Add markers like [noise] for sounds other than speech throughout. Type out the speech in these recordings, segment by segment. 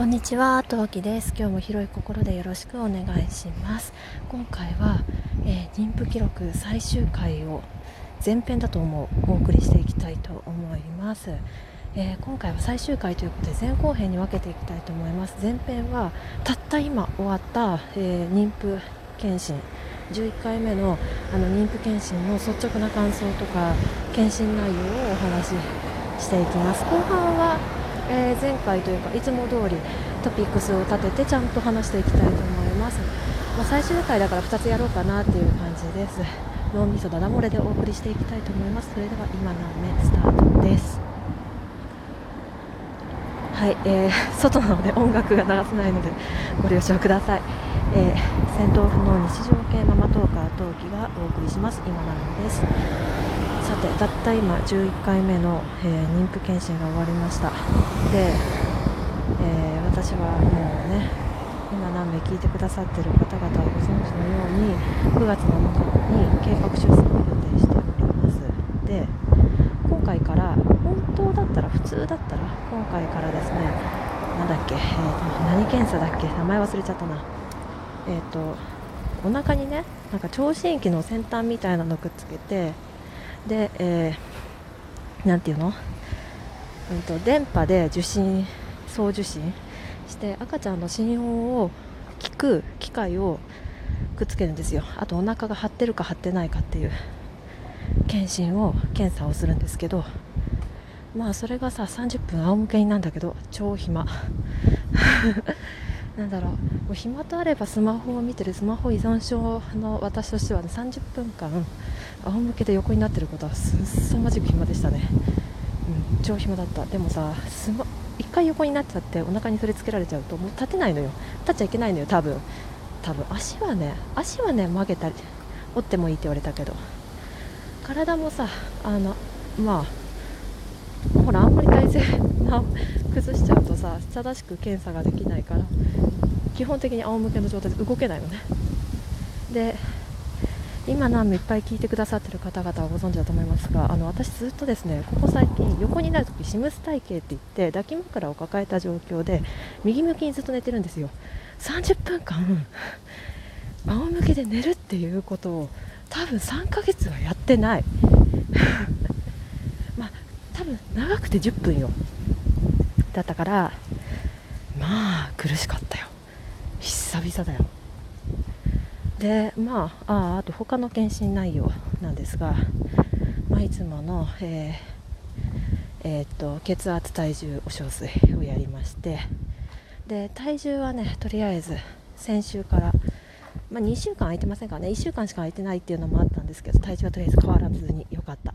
こんにちは、トウキです。今日も広い心でよろしくお願いします。今回は、えー、妊婦記録最終回を前編だと思うお送りしていきたいと思います。えー、今回は最終回ということで前後編に分けていきたいと思います。前編はたった今終わった、えー、妊婦検診11回目のあの妊婦検診の率直な感想とか検診内容をお話ししていきます。後半はえー、前回というかいつも通りトピックスを立ててちゃんと話していきたいと思います、まあ、最終回だから2つやろうかなっていう感じです。脳みそだだ漏れでお送りしていきたいと思います。それでは今何目スタートです。はい、えー、外なので音楽が流せないのでご了承ください、えー、戦闘不能日常系ママトーカー陶器がお送りします。今なのです。さてたった今11回目の、えー、妊婦検診が終わりました。で、えー、私はもうね今何名聞いてくださってる方々はご存知のように9月7日に計画出産を予定しております。で今回から本当だったら普通だったら今回からですねなんだっけ、えーと、何検査だっけ名前忘れちゃったな。えっ、ー、とお腹にねなんか聴診器の先端みたいなのくっつけてで、えー、ていうの、うんと、電波で受信送受信して赤ちゃんの心音を聞く機械をくっつけるんですよ。あとお腹が張ってるか張ってないかっていう検診を検査をするんですけどまあそれがさ30分仰向けになんだけど超暇。[laughs] なんだろう。もう暇とあればスマホを見てるスマホ依存症の私としては、ね、30分間仰向けで横になってることはすさまじく暇でしたね、ん、超暇だった。でもさすま1回横になっちゃってお腹にそれつけられちゃうともう立てないのよ。立っちゃいけないのよ多分。多分足はね足はね曲げたり折ってもいいって言われたけど。体もさあのまあほらあんまり体勢崩しちゃうとさ正しく検査ができないから基本的に仰向けの状態で動けないのね。で今何もいっぱい聞いてくださってる方々はご存知だと思いますがあの私ずっとですねここ最近横になるときシムス体型って言って抱き枕を抱えた状況で右向きにずっと寝てるんですよ。30分間仰向けで寝るっていうことを多分3ヶ月はやってない。[laughs] まあ多分長くて10分よ。だったからまあ苦しかったよ。久々だよ。でまあああと他の検診内容なんですが、まあ、いつもの、えーえー、っと血圧体重お小水をやりましてで体重はねとりあえず先週から、まあ、2週間空いてませんからね1週間しか空いてないっていうのもあったんですけど体重はとりあえず変わらずに良かった。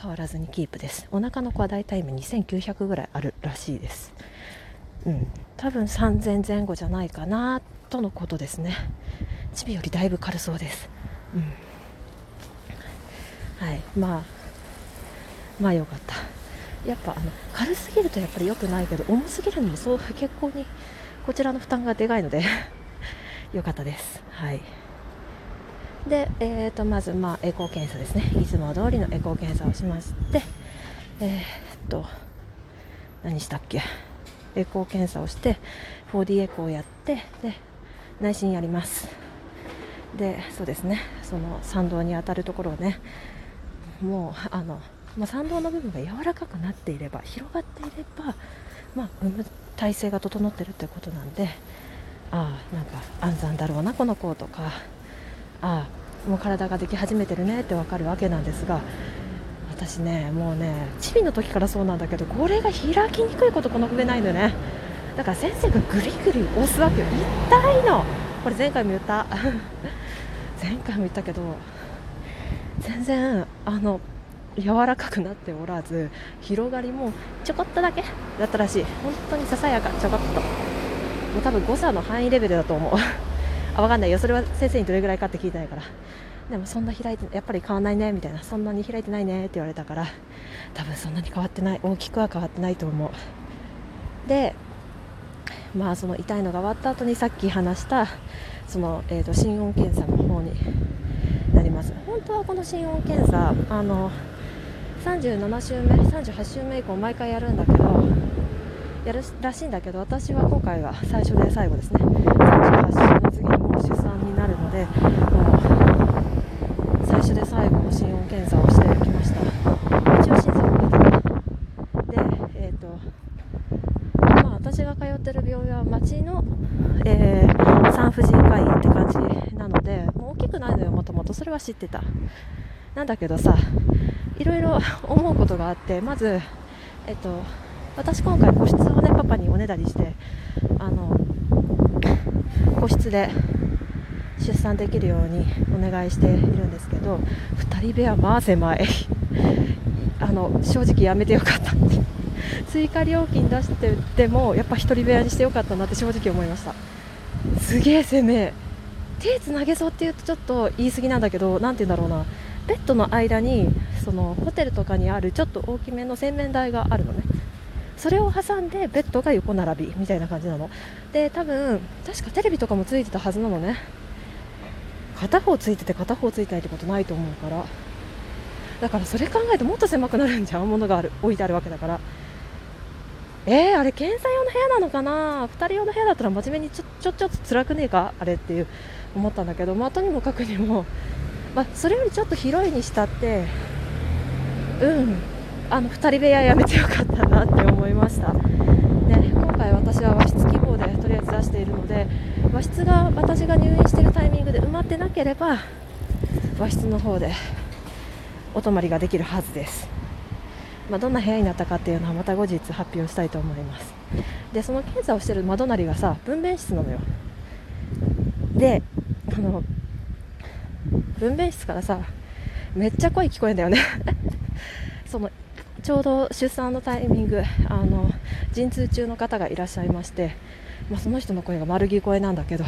変わらずにキープです。お腹の子はだいたい今2900ぐらいあるらしいです。うん。多分3000前後じゃないかなとのことですね。チビよりだいぶ軽そうです。うん。はい。まあまあよかった。やっぱあの軽すぎるとやっぱり良くないけど重すぎるのもそう結構にこちらの負担がでかいので [laughs] 良かったです。はい。で、えーと、まず、まあ、エコー検査ですね。いつも通りのエコー検査をしましてえー、っと何したっけ？エコー検査をして 4D エコーをやってで内心やります。でそうですね。その参道に当たるところをねもうあの、まあ、参道の部分が柔らかくなっていれば広がっていれば、まあ、産む体勢が整ってるということなんでああなんか安産だろうなこの子とかああもう体ができ始めてるねって分かるわけなんですが私ねもうねチビの時からそうなんだけどこれが開きにくいことこの上ないのね。だから先生がぐりぐり押すわけよ。痛いの。これ前回も言った。[laughs] 前回も言ったけど全然あの柔らかくなっておらず広がりもちょこっとだけ。だったらしい。本当にささやか。ちょこっと。もう多分誤差の範囲レベルだと思う。あ分かんないよ。それは先生にどれぐらいかって聞いてないから。でもそんな開いてやっぱり変わんないねみたいな。そんなに開いてないねって言われたから多分そんなに変わってない大きくは変わってないと思う。でまあその痛いのが終わった後にさっき話したその、えーと、心音検査の方になります。本当はこの心音検査あの37週目38週目以降毎回やるんだけどやるらしいんだけど私は今回が最初で最後ですね。38週の次にも出産になるのでもう最初で最後の心音検査をしてきました一応審査を受けたでえっ、ー、とまあ私が通ってる病院は町の、えー、産婦人科医って感じなのでもう大きくないのよもともとそれ知ってた。なんだけどさいろいろ [laughs] 思うことがあってまずえっと私今回個室をねパパにおねだりしてあの個室で出産できるようにお願いしているんですけど2人部屋まあ狭い。[laughs] あの正直やめてよかった。っ [laughs] て追加料金出しててもやっぱ1人部屋にしてよかったなって正直思いました。すげえ攻め手つなげそうって言うとちょっと言い過ぎなんだけど何て言うんだろうな。ベッドの間にそのホテルとかにあるちょっと大きめの洗面台があるのね。それを挟んでベッドが横並びみたいな感じなの。で多分確かテレビとかもついてたはずなのね。片方ついてて片方ついてないってことないと思うから。だからそれ考えるともっと狭くなるんじゃん。ものがある置いてあるわけだから。えー、あれ検査用の部屋なのかな？2人用の部屋だったら真面目にちょちょちょっと辛くねえかあれっていう思ったんだけどまあとにもかくにもまあ、それよりちょっと広いにしたってうんあの2人部屋やめてよかったなって思いました、ね、今回私は和室希望でとりあえず出しているので和室が私が入院しているタイミングで埋まってなければ和室の方でお泊まりができるはずです、まあ、どんな部屋になったかっていうのはまた後日発表したいと思います。でその検査をしてる窓なりがさ分娩室なのよ。であの分娩室からさめっちゃ声聞こえんだよね。[laughs] そのちょうど出産のタイミングあの陣痛中の方がいらっしゃいまして、まあ、その人の声が丸聞こえなんだけど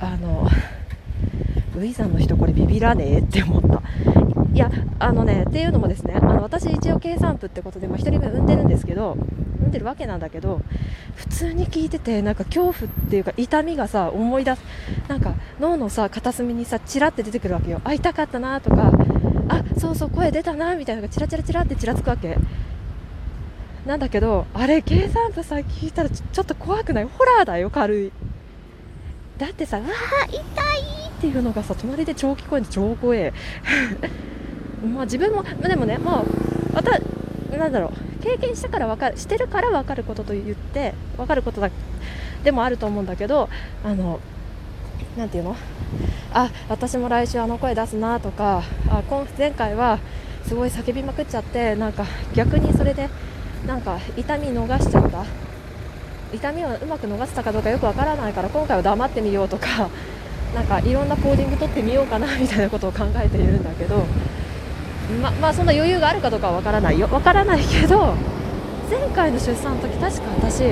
あのウィザンの人これビビらねえって思った。やあのねっていうのもですねあの私一応計算部ってことで、まあ、1人目産んでるんですけど産んでるわけなんだけど普通に聞いててなんか恐怖っていうか痛みがさ思い出すなんか脳のさ片隅にさチラって出てくるわけよ。会いたかったなとかあそうそう声出たなみたいなのがチラチラチラってちらつくわけ。なんだけどあれ計算部さ聞いたらちょっと怖くない？ホラーだよ軽い。だってさうわー痛いっていうのがさ隣で超聞こえる超怖えまあ自分もでもねまあたなんだろう経験したから分かるしてるから分かることと言って分かることだでもあると思うんだけどあのなていうの？あ私も来週あの声出すなとかあ今前回はすごい叫びまくっちゃってなんか逆にそれでなんか痛み逃しちゃった。痛みをうまく逃せたかどうかよくわからないから今回は黙ってみようとかなんかいろんなコーディング取ってみようかなみたいなことを考えているんだけどままあそんな余裕があるかどうかはわからないよ。わからないけど前回の出産の時確か私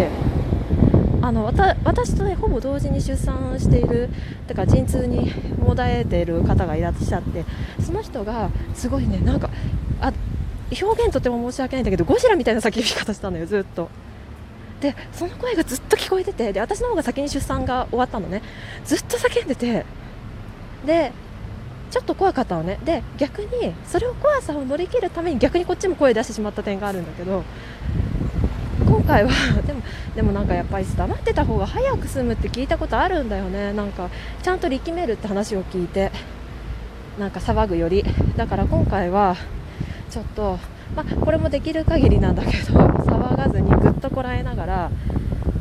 あの私とねほぼ同時に出産しているだか陣痛にもだえている方がいらっしゃってその人がすごいねなんかあ表現とても申し訳ないんだけどゴジラみたいな叫び方したのよずっと。でその声がずっと聞こえててで私の方が先に出産が終わったのね。ずっと叫んでて。でちょっと怖かったのね。で逆にそれを怖さを乗り切るために逆にこっちも声出してしまった点があるんだけど今回は [laughs] でもでもなんかやっぱり黙ってた方が早く済むって聞いたことあるんだよね。なんかちゃんと力めるって話を聞いてなんか騒ぐより。だから今回はちょっとま、これもできる限りなんだけど騒がずにぐっとこらえながら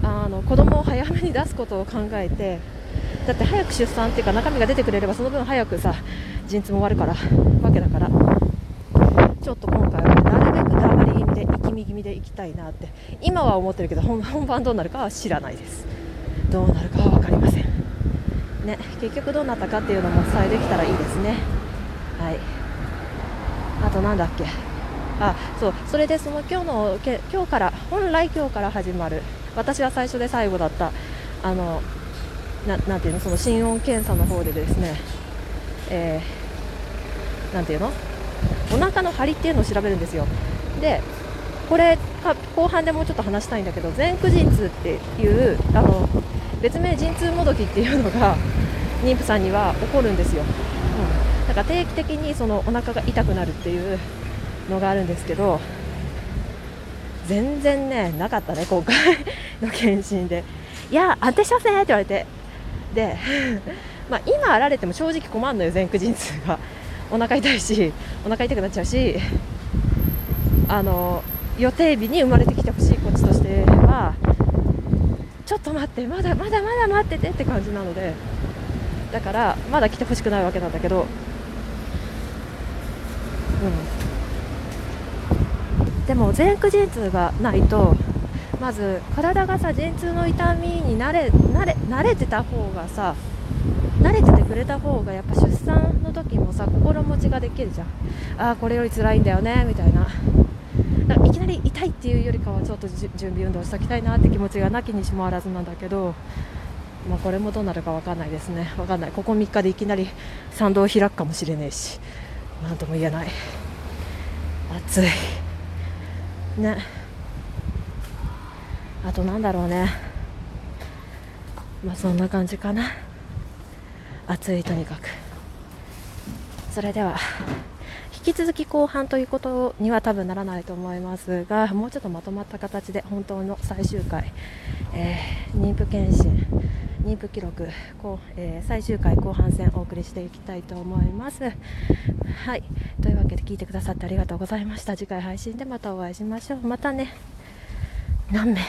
あの子供を早めに出すことを考えてだって早く出産っていうか中身が出てくれればその分早くさ陣痛も終わるからわけだから。ちょっと今回はなるべく黙り気味で生き気味でいきたいなって今は思ってるけど本番どうなるかは知らないです。どうなるかは分かりません。ね結局どうなったかっていうのも伝えできたらいいですね。はい。あとなんだっけ。あそうそれでその今日のけ今日から本来今日から始まる。私は最初で最後だったあのななんていうの？その心音検査の方でですね、えー、なんていうの？お腹の張りっていうのを調べるんですよ。でこれ後半でもうちょっと話したいんだけど前駆陣痛っていうあの別名陣痛もどきっていうのが妊婦さんには起こるんですよ、うん、だから定期的にそのお腹が痛くなるっていうのがあるんですけど全然ねなかったね今回の検診で。いや安定しませって言われて。で [laughs] まあ今あられても正直困るのよ前駆陣痛が。お腹痛いしお腹痛くなっちゃうしあの予定日に生まれてきてほしいこっちとしてはちょっと待ってまだまだまだ待っててって感じなのでだからまだ来てほしくないわけなんだけどうん。でも前駆陣痛がないとまず体がさ陣痛の痛みに慣れ慣れ慣れてた方がさ慣れててくれた方がやっぱ出産の時もさ心持ちができるじゃん。ああこれより辛いんだよねみたいな。だからいきなり痛いっていうよりかはちょっと準備運動しておきたいなって気持ちがなきにしもあらずなんだけど、まあ、これもどうなるか分かんないですね。分かんない。ここ3日でいきなり参道を開くかもしれないし何とも言えない。暑い。ね。あとなんだろうね。まあそんな感じかな。暑いとにかく。それでは引き続き後半ということには多分ならないと思いますがもうちょっとまとまった形で本当の最終回、えー、妊婦検診妊婦記録こう、えー、最終回後半戦お送りしていきたいと思います。はい。というわけで聞いてくださってありがとうございました。次回配信でまたお会いしましょう。またね。何名？